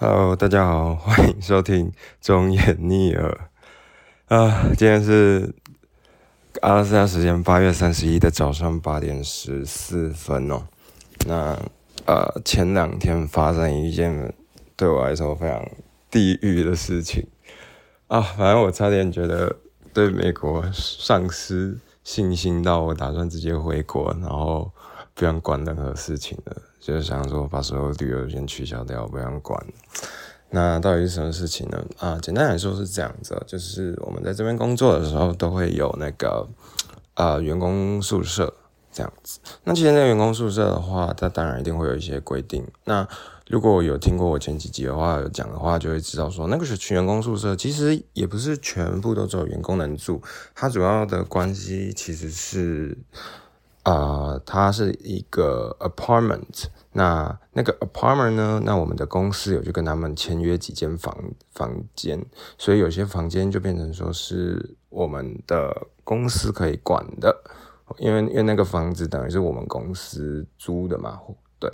Hello，大家好，欢迎收听中眼逆耳啊。今天是阿拉斯加时间八月三十一的早上八点十四分哦。那呃，前两天发生一件对我来说非常地狱的事情啊，反正我差点觉得对美国丧失信心到我打算直接回国，然后不想管任何事情了。就是想说把所有旅游先取消掉，不用管。那到底是什么事情呢？啊，简单来说是这样子，就是我们在这边工作的时候都会有那个呃员工宿舍这样子。那其实那个员工宿舍的话，它当然一定会有一些规定。那如果有听过我前几集的话有讲的话，就会知道说那个是群员工宿舍，其实也不是全部都只有员工能住，它主要的关系其实是。啊，它是一个 apartment，那那个 apartment 呢？那我们的公司有去跟他们签约几间房房间，所以有些房间就变成说是我们的公司可以管的，因为因为那个房子等于是我们公司租的嘛，对。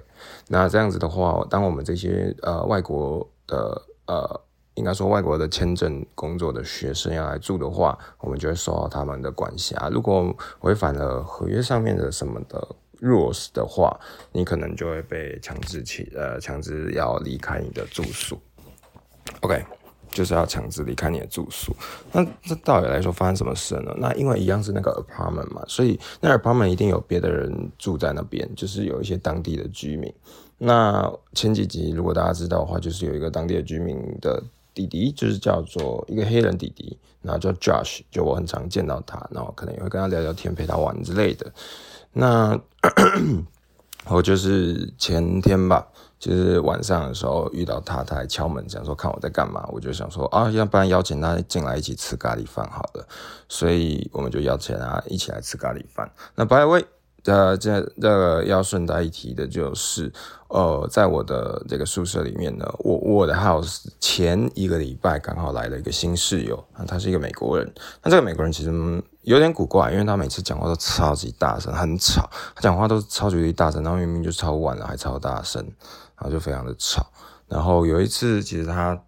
那这样子的话，当我们这些呃外国的呃。应该说，外国的签证工作的学生要来住的话，我们就会受到他们的管辖。如果违反了合约上面的什么的 rules 的话，你可能就会被强制起呃强制要离开你的住宿。OK，就是要强制离开你的住宿。那这到底来说发生什么事呢？那因为一样是那个 apartment 嘛，所以那 apartment 一定有别的人住在那边，就是有一些当地的居民。那前几集如果大家知道的话，就是有一个当地的居民的。弟弟就是叫做一个黑人弟弟，然后叫 Josh，就我很常见到他，然后可能也会跟他聊聊天，陪他玩之类的。那 我就是前天吧，就是晚上的时候遇到他，他来敲门，想说看我在干嘛，我就想说啊，要不然邀请他进来一起吃咖喱饭好了，所以我们就邀请他一起来吃咖喱饭。那 By the way。呃，这这个要顺带一提的就是，呃，在我的这个宿舍里面呢，我我的 house 前一个礼拜刚好来了一个新室友，啊，他是一个美国人。那这个美国人其实有点古怪，因为他每次讲话都超级大声，很吵。他讲话都是超级大声，然后明明就超晚了还超大声，然后就非常的吵。然后有一次，其实他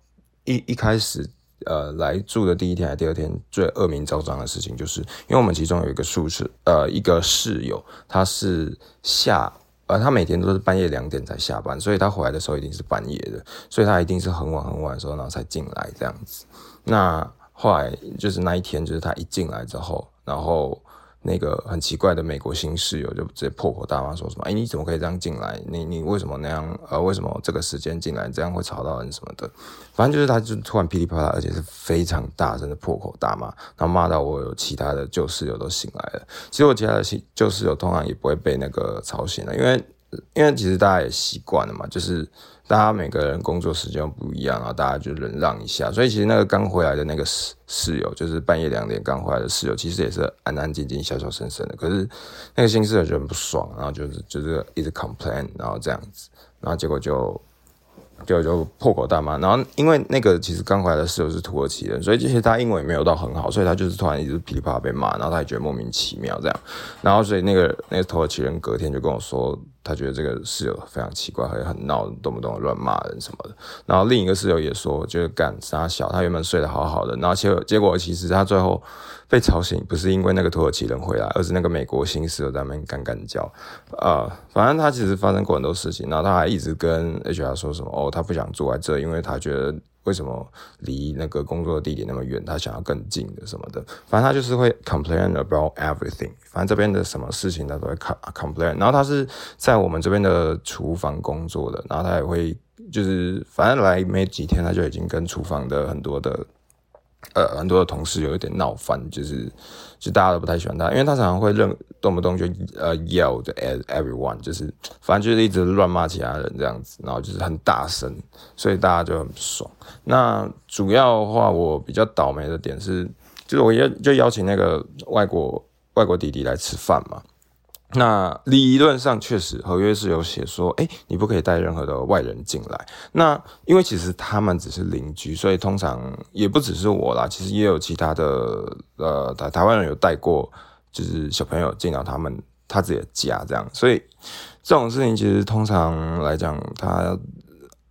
一一开始。呃，来住的第一天还第二天，最恶名昭彰的事情，就是因为我们其中有一个宿舍，呃，一个室友，他是下，呃，他每天都是半夜两点才下班，所以他回来的时候一定是半夜的，所以他一定是很晚很晚的时候，然后才进来这样子。那后来就是那一天，就是他一进来之后，然后。那个很奇怪的美国新室友就直接破口大骂，说什么：“哎，你怎么可以这样进来？你你为什么那样？呃，为什么这个时间进来，这样会吵到人什么的？反正就是他，就突然噼里啪啦，而且是非常大声的破口大骂，然后骂到我有其他的旧室友都醒来了。其实我其他的旧室友通常也不会被那个吵醒了，因为因为其实大家也习惯了嘛，就是。大家每个人工作时间不一样，然后大家就忍让一下。所以其实那个刚回来的那个室室友，就是半夜两点刚回来的室友，其实也是安安静静、小小声声的。可是那个新室友就很不爽，然后就是就是一直 complain，然后这样子，然后结果就。就就破口大骂，然后因为那个其实刚回来的室友是土耳其人，所以其实他英文也没有到很好，所以他就是突然一直噼里啪啦被骂，然后他也觉得莫名其妙这样，然后所以那个那个土耳其人隔天就跟我说，他觉得这个室友非常奇怪，会很闹，动不动乱骂人什么的。然后另一个室友也说，就是干傻小，他原本睡得好好的，然后结果结果其实他最后。被吵醒不是因为那个土耳其人回来，而是那个美国新室友在那边干干叫，啊，反正他其实发生过很多事情，然后他还一直跟 HR 说什么，哦，他不想住在这，因为他觉得为什么离那个工作的地点那么远，他想要更近的什么的，反正他就是会 complain about everything，反正这边的什么事情他都会 complain，然后他是在我们这边的厨房工作的，然后他也会就是反正来没几天，他就已经跟厨房的很多的。呃，很多的同事有一点闹翻，就是就大家都不太喜欢他，因为他常常会认动不动就呃 yell at everyone，就是反正就是一直乱骂其他人这样子，然后就是很大声，所以大家就很爽。那主要的话，我比较倒霉的点是，就是我邀就邀请那个外国外国弟弟来吃饭嘛。那理论上确实合约是有写说，哎，你不可以带任何的外人进来。那因为其实他们只是邻居，所以通常也不只是我啦，其实也有其他的呃台台湾人有带过，就是小朋友进到他们他自己的家这样。所以这种事情其实通常来讲，他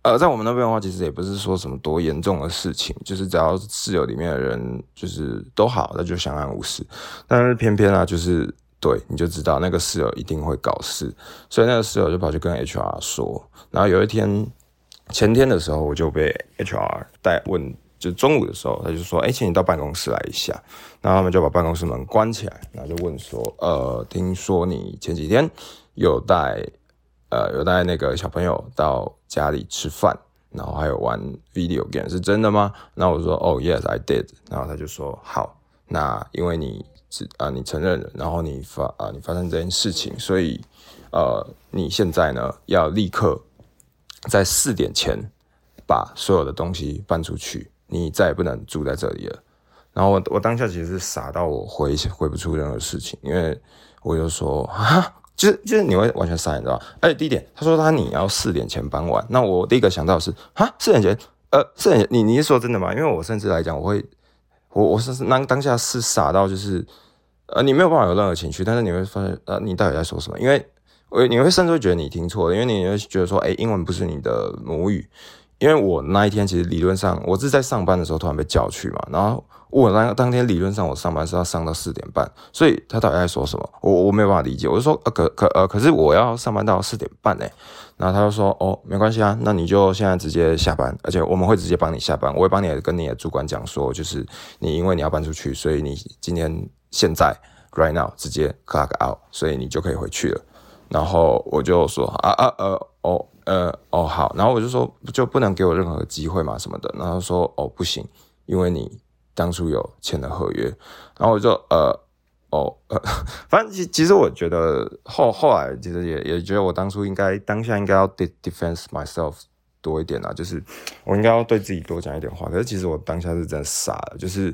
呃，在我们那边的话，其实也不是说什么多严重的事情，就是只要室友里面的人就是都好，那就相安无事。但是偏偏啊，就是对，你就知道那个室友一定会搞事，所以那个室友就跑去跟 HR 说。然后有一天前天的时候，我就被 HR 带问，就中午的时候，他就说：“哎，请你到办公室来一下。”然后他们就把办公室门关起来，然后就问说：“呃，听说你前几天有带。”呃，有带那个小朋友到家里吃饭，然后还有玩 video game，是真的吗？然后我说，哦，yes，I did。然后他就说，好，那因为你是啊，你承认了，然后你发啊，你发生这件事情，所以呃，你现在呢要立刻在四点前把所有的东西搬出去，你再也不能住在这里了。然后我我当下其实是傻到我回回不出任何事情，因为我就说啊。就是就是你会完全傻，你知道吧？而且第一点，他说他你要四点前搬完，那我第一个想到是啊，四点前，呃，四点前，你你是说真的吗？因为我甚至来讲，我会，我我是当当下是傻到就是，呃，你没有办法有任何情绪，但是你会发现，呃，你到底在说什么？因为我你会甚至会觉得你听错了，因为你会觉得说，哎，英文不是你的母语。因为我那一天其实理论上我是在上班的时候突然被叫去嘛，然后我当当天理论上我上班是要上到四点半，所以他到底在说什么？我我没有办法理解。我就说呃可可呃可是我要上班到四点半呢，然后他就说哦没关系啊，那你就现在直接下班，而且我们会直接帮你下班，我会帮你跟你的主管讲说，就是你因为你要搬出去，所以你今天现在 right now 直接 clock out，所以你就可以回去了。然后我就说啊啊呃哦。呃哦好，然后我就说就不能给我任何机会嘛什么的，然后说哦不行，因为你当初有签了合约，然后我就呃哦呃，反正其其实我觉得后后来其实也也觉得我当初应该当下应该要 defend myself 多一点啊，就是我应该要对自己多讲一点话，可是其实我当下是真的傻了，就是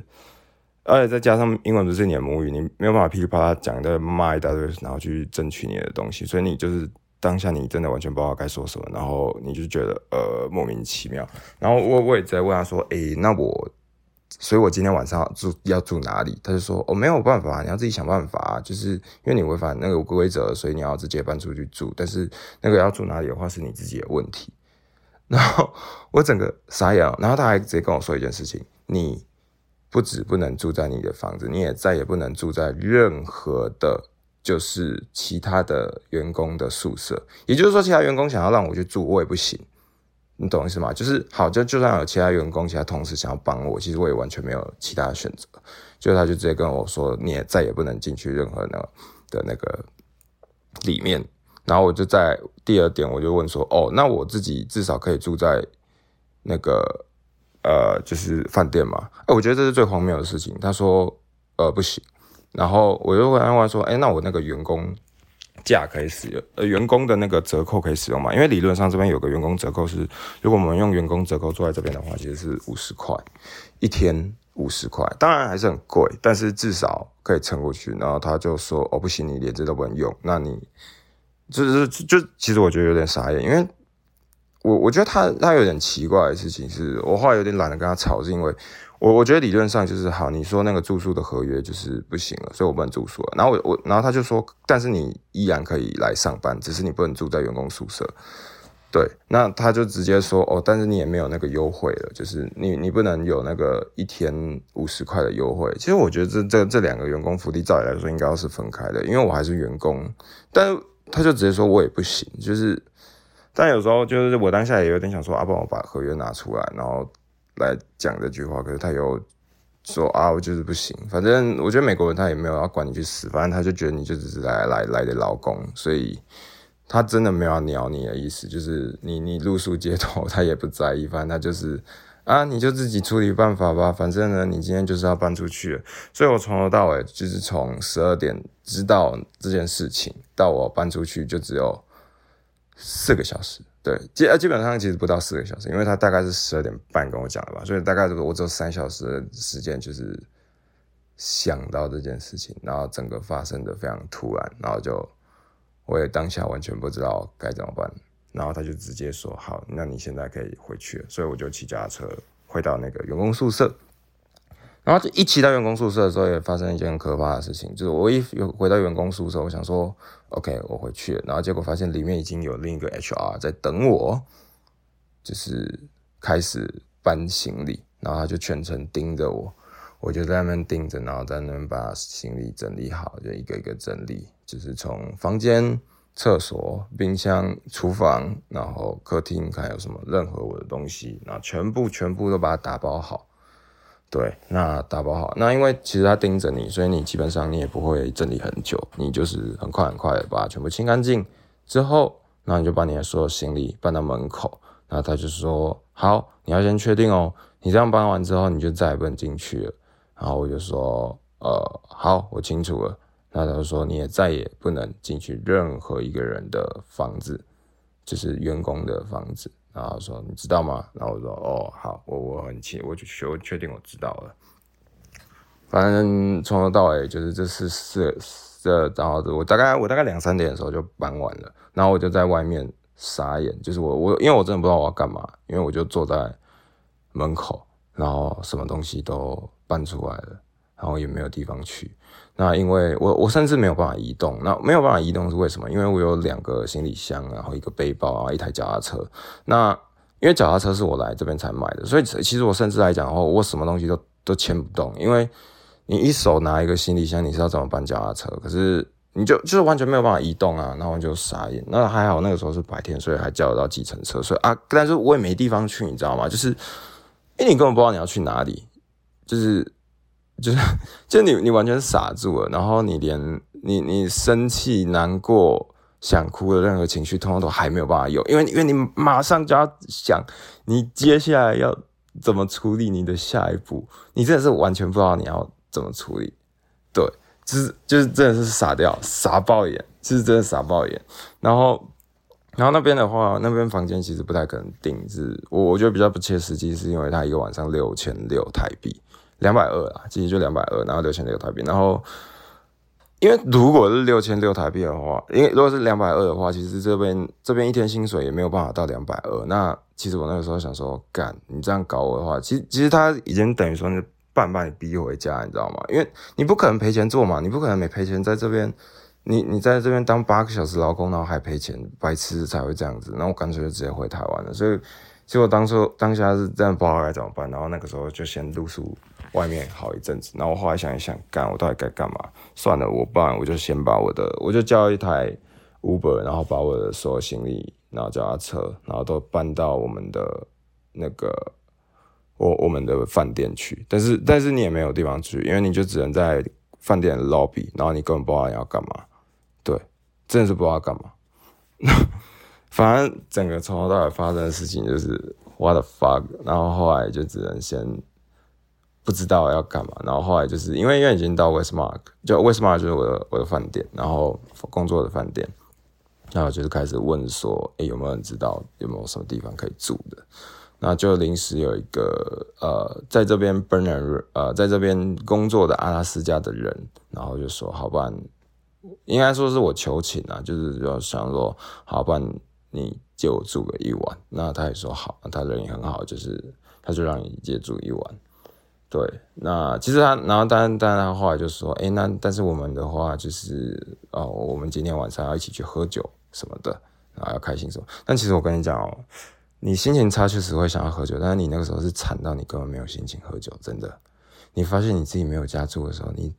而且再加上英文不是你的母语，你没有办法噼里啪啦讲的骂一大堆，然后去争取你的东西，所以你就是。当下你真的完全不知道该说什么，然后你就觉得呃莫名其妙。然后我我也在问他说，诶，那我，所以我今天晚上住要住哪里？他就说，哦没有办法，你要自己想办法，就是因为你违反那个规则，所以你要直接搬出去住。但是那个要住哪里的话，是你自己的问题。然后我整个傻眼了，然后他还直接跟我说一件事情：你不止不能住在你的房子，你也再也不能住在任何的。就是其他的员工的宿舍，也就是说，其他员工想要让我去住，我也不行，你懂意思吗？就是好，就就算有其他员工、其他同事想要帮我，其实我也完全没有其他的选择。就他就直接跟我说，你也再也不能进去任何的的那个里面。然后我就在第二点，我就问说，哦，那我自己至少可以住在那个呃，就是饭店嘛？哎，我觉得这是最荒谬的事情。他说，呃，不行。然后我又问安华说：“哎，那我那个员工价可以使用？呃，员工的那个折扣可以使用吗？因为理论上这边有个员工折扣是，如果我们用员工折扣坐在这边的话，其实是五十块一天，五十块，当然还是很贵，但是至少可以撑过去。然后他就说：哦，不行，你连这都不能用。那你就是就其实我觉得有点傻眼，因为我我觉得他他有点奇怪的事情是，我后来有点懒得跟他吵，是因为。我我觉得理论上就是好，你说那个住宿的合约就是不行了，所以我不能住宿。然后我我然后他就说，但是你依然可以来上班，只是你不能住在员工宿舍。对，那他就直接说哦，但是你也没有那个优惠了，就是你你不能有那个一天五十块的优惠。其实我觉得这这这两个员工福利照理来说应该要是分开的，因为我还是员工，但是他就直接说我也不行，就是但有时候就是我当下也有点想说，啊，帮我把合约拿出来，然后。来讲这句话，可是他又说啊，我就是不行。反正我觉得美国人他也没有要管你去死，反正他就觉得你就只是来来来的劳工，所以他真的没有要鸟你的意思。就是你你露宿街头，他也不在意，反正他就是啊，你就自己处理办法吧。反正呢，你今天就是要搬出去，所以我从头到尾就是从十二点知道这件事情到我搬出去，就只有四个小时。对，基基本上其实不到四个小时，因为他大概是十二点半跟我讲的吧，所以大概我只有三小时的时间，就是想到这件事情，然后整个发生的非常突然，然后就我也当下完全不知道该怎么办，然后他就直接说好，那你现在可以回去了，所以我就骑脚踏车回到那个员工宿舍。然后一起到员工宿舍的时候，也发生一件很可怕的事情，就是我一回到员工宿舍，我想说，OK，我回去了，然后结果发现里面已经有另一个 HR 在等我，就是开始搬行李，然后他就全程盯着我，我就在那边盯着，然后在那边把行李整理好，就一个一个整理，就是从房间、厕所、冰箱、厨房，然后客厅看有什么任何我的东西，然后全部全部都把它打包好。对，那打包好，那因为其实他盯着你，所以你基本上你也不会整理很久，你就是很快很快的把它全部清干净之后，然后你就把你的所有行李搬到门口，然后他就说好，你要先确定哦，你这样搬完之后你就再也不能进去了，然后我就说呃好，我清楚了，那他就说你也再也不能进去任何一个人的房子，就是员工的房子。然后说你知道吗？然后我说哦好，我我很清，我就确确定我知道了。反正从头到尾就是这是是这，然后我大概我大概两三点的时候就搬完了，然后我就在外面傻眼，就是我我因为我真的不知道我要干嘛，因为我就坐在门口，然后什么东西都搬出来了，然后也没有地方去。那因为我我甚至没有办法移动，那没有办法移动是为什么？因为我有两个行李箱，然后一个背包，然后一台脚踏车。那因为脚踏车是我来这边才买的，所以其实我甚至来讲的话，我什么东西都都牵不动。因为你一手拿一个行李箱，你是要怎么搬脚踏车？可是你就就是完全没有办法移动啊，然后就傻眼。那还好那个时候是白天，所以还叫得到计程车。所以啊，但是我也没地方去，你知道吗？就是因为你根本不知道你要去哪里，就是。就是，就你你完全傻住了，然后你连你你生气、难过、想哭的任何情绪，通通都还没有办法有，因为因为你马上就要想你接下来要怎么处理你的下一步，你真的是完全不知道你要怎么处理，对，就是就是真的是傻掉，傻爆眼，就是真的傻爆眼。然后然后那边的话，那边房间其实不太可能定制，我我觉得比较不切实际，是因为它一个晚上六千六台币。两百二啊，其实就两百二，然后六千六台币。然后，因为如果是六千六台币的话，因为如果是两百二的话，其实这边这边一天薪水也没有办法到两百二。那其实我那个时候想说，干你这样搞我的话，其实其实他已经等于说是半把你逼回家，你知道吗？因为你不可能赔钱做嘛，你不可能没赔钱在这边，你你在这边当八个小时劳工，然后还赔钱，白痴才会这样子。那我干脆就直接回台湾了。所以，结果当初当下是真的不知道该怎么办，然后那个时候就先露宿。外面好一阵子，然后我后来想一想，干我到底该干嘛？算了，我不然我就先把我的，我就叫一台 Uber，然后把我的所有行李，然后叫他车，然后都搬到我们的那个我我们的饭店去。但是但是你也没有地方去，因为你就只能在饭店的 lobby，然后你根本不知道你要干嘛。对，真的是不知道干嘛。反正整个从头到尾发生的事情就是 what the fuck，然后后来就只能先。不知道要干嘛，然后后来就是因为因为已经到 Westmark，就 Westmark 就是我的我的饭店，然后工作的饭店，然后就是开始问说，哎，有没有人知道有没有什么地方可以住的？那就临时有一个呃，在这边 Burner 呃，在这边工作的阿拉斯加的人，然后就说，好吧应该说是我求情啊，就是要想说，好吧你借我住个一晚，那他也说好，他人也很好，就是他就让你借住一晚。对，那其实他，然后当然，当然他后来就说，哎，那但是我们的话就是，哦，我们今天晚上要一起去喝酒什么的，然后要开心什么。但其实我跟你讲哦，你心情差确实会想要喝酒，但是你那个时候是惨到你根本没有心情喝酒，真的。你发现你自己没有家住的时候，你，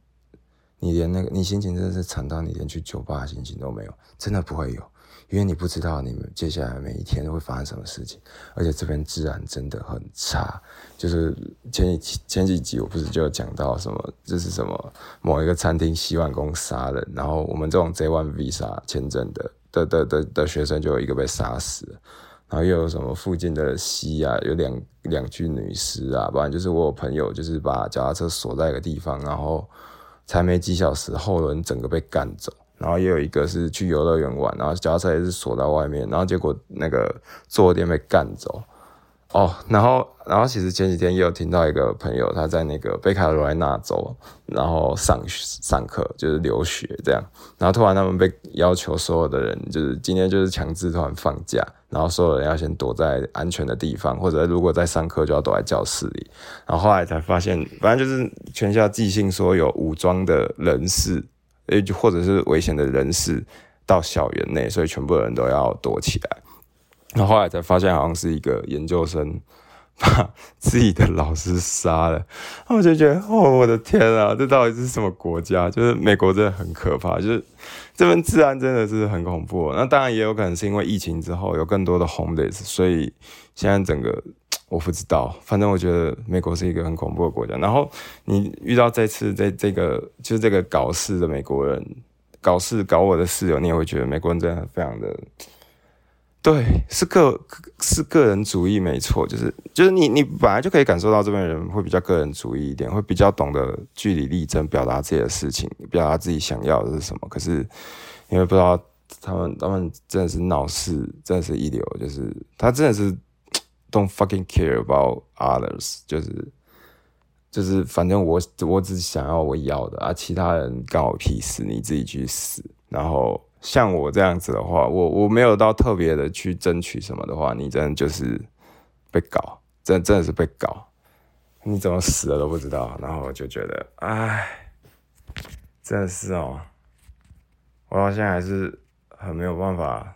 你连那个你心情真的是惨到你连去酒吧的心情都没有，真的不会有。因为你不知道你们接下来每一天会发生什么事情，而且这边治安真的很差。就是前几前几集我不是就讲到什么，就是什么某一个餐厅洗碗工杀人，然后我们这种 J One Visa 签证的的的的的学生就有一个被杀死了，然后又有什么附近的溪啊，有两两具女尸啊，不然就是我有朋友就是把脚踏车锁在一个地方，然后才没几小时，后轮整个被干走。然后也有一个是去游乐园玩，然后脚踏车也是锁在外面，然后结果那个坐垫被干走。哦，然后然后其实前几天也有听到一个朋友他在那个北卡罗来纳州，然后上上课就是留学这样，然后突然他们被要求所有的人就是今天就是强制突然放假，然后所有人要先躲在安全的地方，或者如果在上课就要躲在教室里。然后后来才发现，反正就是全校寄信说有武装的人士。诶，或者是危险的人士到校园内，所以全部人都要躲起来。然后后来才发现好像是一个研究生。把 自己的老师杀了，我就觉得，哦，我的天啊，这到底是什么国家？就是美国真的很可怕，就是这边治安真的是很恐怖。那当然也有可能是因为疫情之后有更多的 homeless，所以现在整个我不知道。反正我觉得美国是一个很恐怖的国家。然后你遇到这次这这个就是这个搞事的美国人，搞事搞我的室友，你也会觉得美国人真的非常的。对，是个是个人主义，没错，就是就是你你本来就可以感受到这边人会比较个人主义一点，会比较懂得据理力争，表达自己的事情，表达自己想要的是什么。可是因为不知道他们他们真的是闹事，真的是一流，就是他真的是 don't fucking care about others，就是就是反正我我只想要我要的啊，其他人干我屁事，你自己去死，然后。像我这样子的话，我我没有到特别的去争取什么的话，你真的就是被搞，真真的是被搞，你怎么死了都不知道。然后我就觉得，唉，真的是哦，我到现在还是很没有办法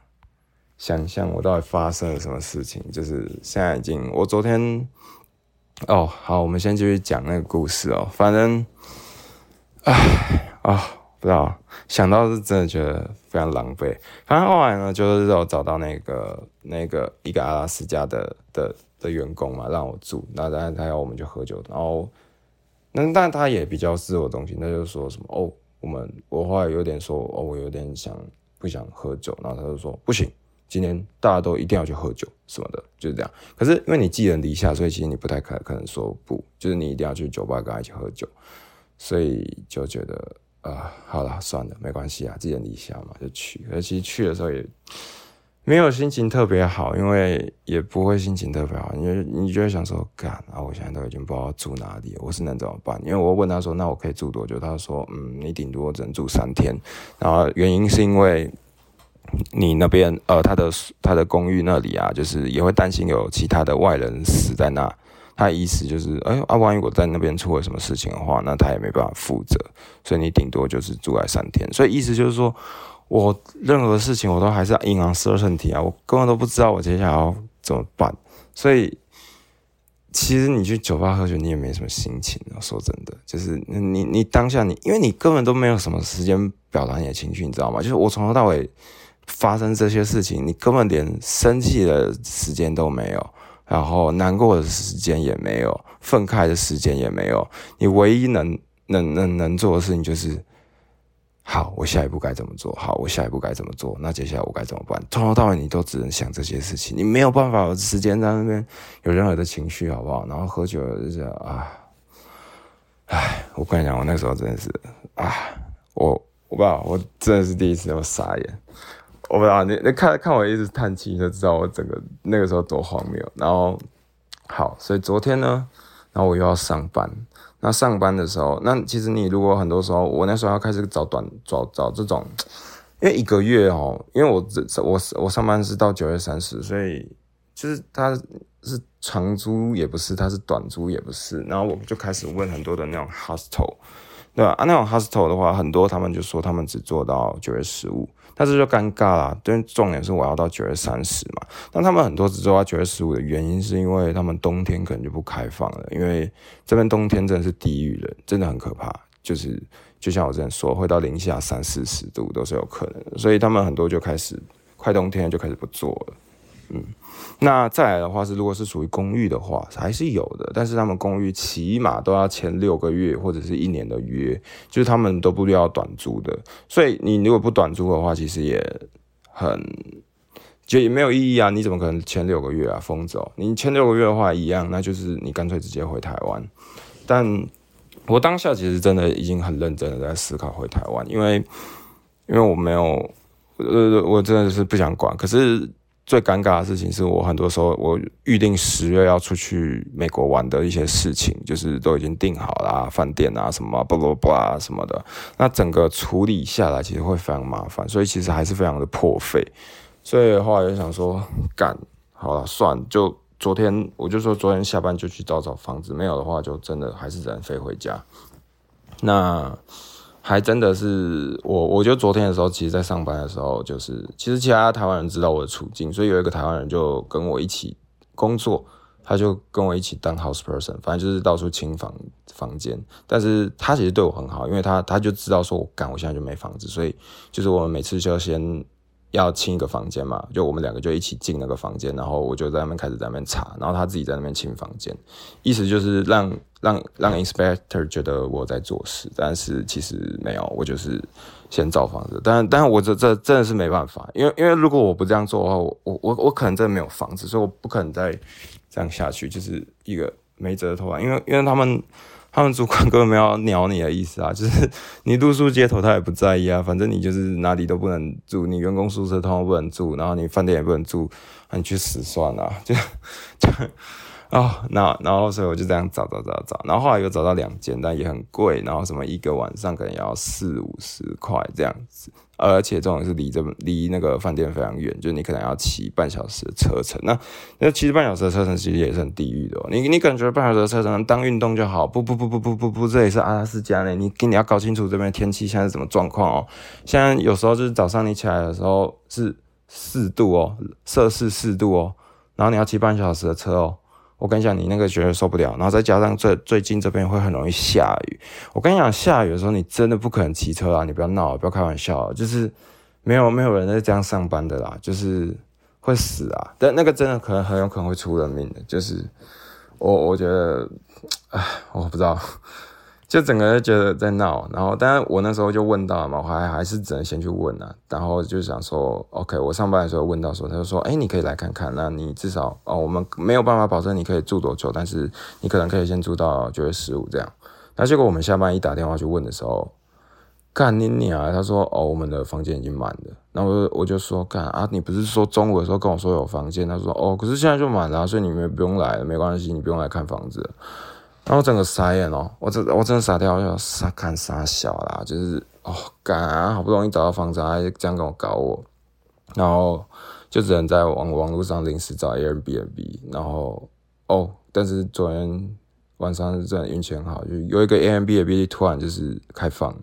想象我到底发生了什么事情。就是现在已经，我昨天，哦，好，我们先继续讲那个故事哦。反正，唉，啊，不知道。想到是真的觉得非常狼狈，反正后来呢，就是我找到那个那个一个阿拉斯加的的的员工嘛，让我住，那然后他要我们就喝酒，然后那但他也比较自我中心，他就说什么哦，我们我后来有点说哦，我有点想不想喝酒，然后他就说不行，今天大家都一定要去喝酒什么的，就是这样。可是因为你寄人篱下，所以其实你不太可可能说不，就是你一定要去酒吧跟他一起喝酒，所以就觉得。啊，好了，算了，没关系啊，寄人篱下嘛，就去。而其实去的时候也没有心情特别好，因为也不会心情特别好，因为你就会想说，干啊，我现在都已经不知道住哪里，我是能怎么办？因为我问他说，那我可以住多久？他说，嗯，你顶多只能住三天。然后原因是因为你那边呃，他的他的公寓那里啊，就是也会担心有其他的外人死在那。他的意思就是，哎，啊，万一我在那边出了什么事情的话，那他也没办法负责，所以你顶多就是住在三天。所以意思就是说，我任何事情我都还是要 in uncertainty 啊，我根本都不知道我接下来要怎么办。所以其实你去酒吧喝酒，你也没什么心情啊。说真的，就是你你当下你，因为你根本都没有什么时间表达你的情绪，你知道吗？就是我从头到尾发生这些事情，你根本连生气的时间都没有。然后难过的时间也没有，愤慨的时间也没有。你唯一能能能能做的事情就是，好，我下一步该怎么做？好，我下一步该怎么做？那接下来我该怎么办？从头到尾你都只能想这些事情，你没有办法有时间在那边有任何的情绪，好不好？然后喝酒就是啊，唉，我跟你讲，我那时候真的是啊，我我不知道，我真的是第一次我傻眼。我不知道你你看看我一直叹气，你就知道我整个那个时候多荒谬。然后好，所以昨天呢，然后我又要上班。那上班的时候，那其实你如果很多时候，我那时候要开始找短找找这种，因为一个月哦，因为我这我我上班是到九月三十，所以就是它是长租也不是，它是短租也不是。然后我就开始问很多的那种 hostel，对吧？啊，那种 hostel 的话，很多他们就说他们只做到九月十五。但是就尴尬啦，但重点是我要到九月三十嘛。那他们很多只做到九月十五的原因，是因为他们冬天可能就不开放了，因为这边冬天真的是地狱的，真的很可怕。就是就像我之前说，会到零下三四十度都是有可能，所以他们很多就开始快冬天就开始不做了。嗯，那再来的话是，如果是属于公寓的话，还是有的，但是他们公寓起码都要签六个月或者是一年的约，就是他们都不要短租的。所以你如果不短租的话，其实也很，就也没有意义啊！你怎么可能签六个月啊？疯走！你签六个月的话一样，那就是你干脆直接回台湾。但我当下其实真的已经很认真的在思考回台湾，因为因为我没有，呃，我真的是不想管，可是。最尴尬的事情是我很多时候我预定十月要出去美国玩的一些事情，就是都已经订好了，饭店啊什么，巴拉巴拉什么的。那整个处理下来其实会非常麻烦，所以其实还是非常的破费。所以后来就想说，干好了，算就昨天我就说昨天下班就去找找房子，没有的话就真的还是只能飞回家。那。还真的是我，我觉得昨天的时候，其实，在上班的时候，就是其实其他台湾人知道我的处境，所以有一个台湾人就跟我一起工作，他就跟我一起当 house person，反正就是到处清房房间。但是他其实对我很好，因为他他就知道说我干，我现在就没房子，所以就是我们每次就先。要清一个房间嘛，就我们两个就一起进那个房间，然后我就在那边开始在那边查，然后他自己在那边清房间，意思就是让让让 inspector 觉得我在做事，但是其实没有，我就是先造房子，但但是我这这真的是没办法，因为因为如果我不这样做的话，我我我可能真的没有房子，所以我不可能再这样下去，就是一个没辙的头啊，因为因为他们。他们主管根本没有鸟你的意思啊，就是你露宿街头他也不在意啊，反正你就是哪里都不能住，你员工宿舍通常不能住，然后你饭店也不能住，你去死算了，就就哦，那然后所以我就这样找找找找，然后后来又找到两间，但也很贵，然后什么一个晚上可能要四五十块这样子。而且这种是离这离那个饭店非常远，就你可能要骑半小时的车程。那那其实半小时的车程其实也是很地狱的哦。你你感觉半小时的车程当运动就好？不不不不不不不，这里是阿拉斯加呢。你你要搞清楚这边天气现在是什么状况哦。现在有时候就是早上你起来的时候是四度哦，摄氏四度哦，然后你要骑半小时的车哦。我跟你讲，你那个绝对受不了，然后再加上最最近这边会很容易下雨。我跟你讲，下雨的时候你真的不可能骑车啊！你不要闹，不要开玩笑，就是没有没有人在这样上班的啦，就是会死啊！但那个真的可能很有可能会出人命的，就是我我觉得，唉，我不知道。就整个就觉得在闹，然后，但是我那时候就问到了嘛，我还还是只能先去问啊，然后就想说，OK，我上班的时候问到说，他就说，哎，你可以来看看，那你至少哦，我们没有办法保证你可以住多久，但是你可能可以先住到九月十五这样。那结果我们下班一打电话去问的时候，干你你啊，他说，哦，我们的房间已经满了。然后我我就说，干啊，你不是说中午的时候跟我说有房间？他说，哦，可是现在就满了，所以你们不用来了，没关系，你不用来看房子。然后整个傻眼哦，我真我真的傻掉，我就傻看傻笑啦，就是哦，干，好不容易找到房子，还这样跟我搞我，然后就只能在网网络上临时找 Airbnb，然后哦，但是昨天晚上真的运气很好，就有一个 Airbnb 突然就是开放，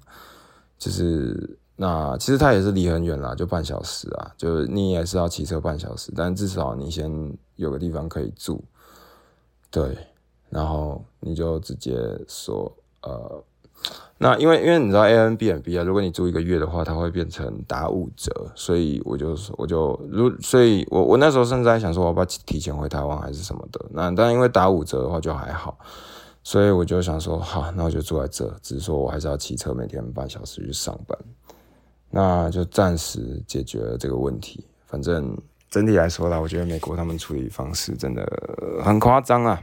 就是那其实它也是离很远啦，就半小时啊，就是你也是要骑车半小时，但至少你先有个地方可以住，对。然后你就直接说，呃，那因为因为你知道 A N B N B 啊，如果你住一个月的话，它会变成打五折，所以我就我就如，所以我我那时候甚至在想说，我要不要提前回台湾还是什么的。那但因为打五折的话就还好，所以我就想说，好，那我就住在这，只是说我还是要骑车每天半小时去上班，那就暂时解决了这个问题。反正整体来说啦，我觉得美国他们处理方式真的很夸张啊。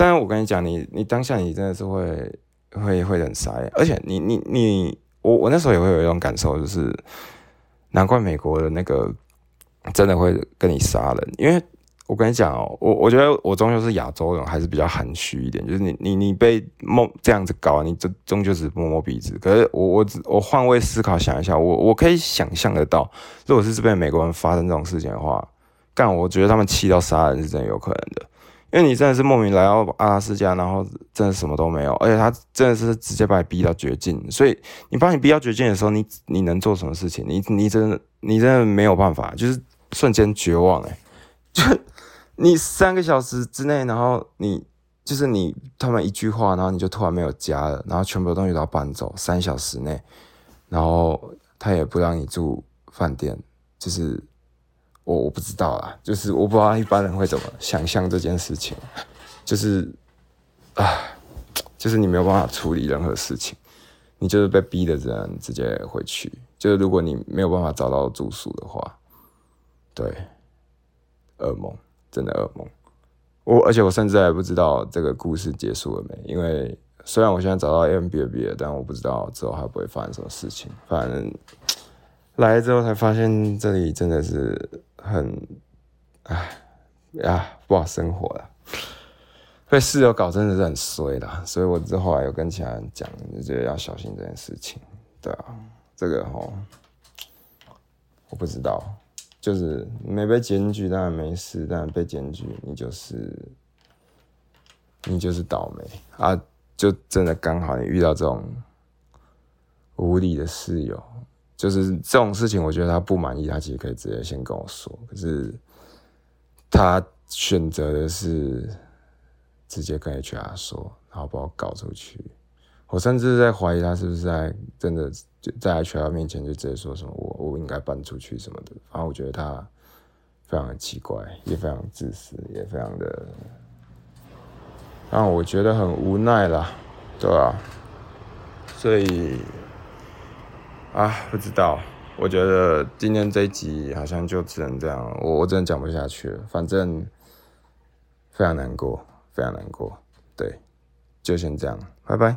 但是我跟你讲，你你当下你真的是会会会很傻眼，而且你你你我我那时候也会有一种感受，就是难怪美国的那个真的会跟你杀人，因为我跟你讲哦，我我觉得我终究是亚洲人，还是比较含蓄一点，就是你你你被梦这样子搞，你终终究只摸摸鼻子。可是我我我换位思考想一下，我我可以想象得到，如果是这边美国人发生这种事情的话，干，我觉得他们气到杀人是真的有可能的。因为你真的是莫名来到阿拉斯加，然后真的什么都没有，而且他真的是直接把你逼到绝境，所以你把你逼到绝境的时候，你你能做什么事情？你你真的你真的没有办法，就是瞬间绝望哎！就你三个小时之内，然后你就是你他们一句话，然后你就突然没有家了，然后全部的东西都要搬走，三小时内，然后他也不让你住饭店，就是。我我不知道啊，就是我不知道一般人会怎么想象这件事情，就是啊，就是你没有办法处理任何事情，你就是被逼的，人直接回去。就是如果你没有办法找到住宿的话，对，噩梦，真的噩梦。我而且我甚至还不知道这个故事结束了没，因为虽然我现在找到 M B B 了，但我不知道之后还不会发生什么事情。反正来了之后才发现，这里真的是。很，唉呀，不好生活了。被室友搞真的是很衰的，所以我之后还有跟其他人讲，就觉得要小心这件事情。对啊，这个吼，我不知道，就是没被检举当然没事，但被检举你就是你就是倒霉啊！就真的刚好你遇到这种。无理的室友，就是这种事情，我觉得他不满意，他其实可以直接先跟我说。可是他选择的是直接跟 HR 说，然后把我搞出去。我甚至在怀疑他是不是在真的就在 HR 面前就直接说什么我我应该搬出去什么的。反正我觉得他非常的奇怪，也非常自私，也非常的让我觉得很无奈啦，对啊，所以。啊，不知道，我觉得今天这一集好像就只能这样，我我真的讲不下去了，反正非常难过，非常难过，对，就先这样，拜拜。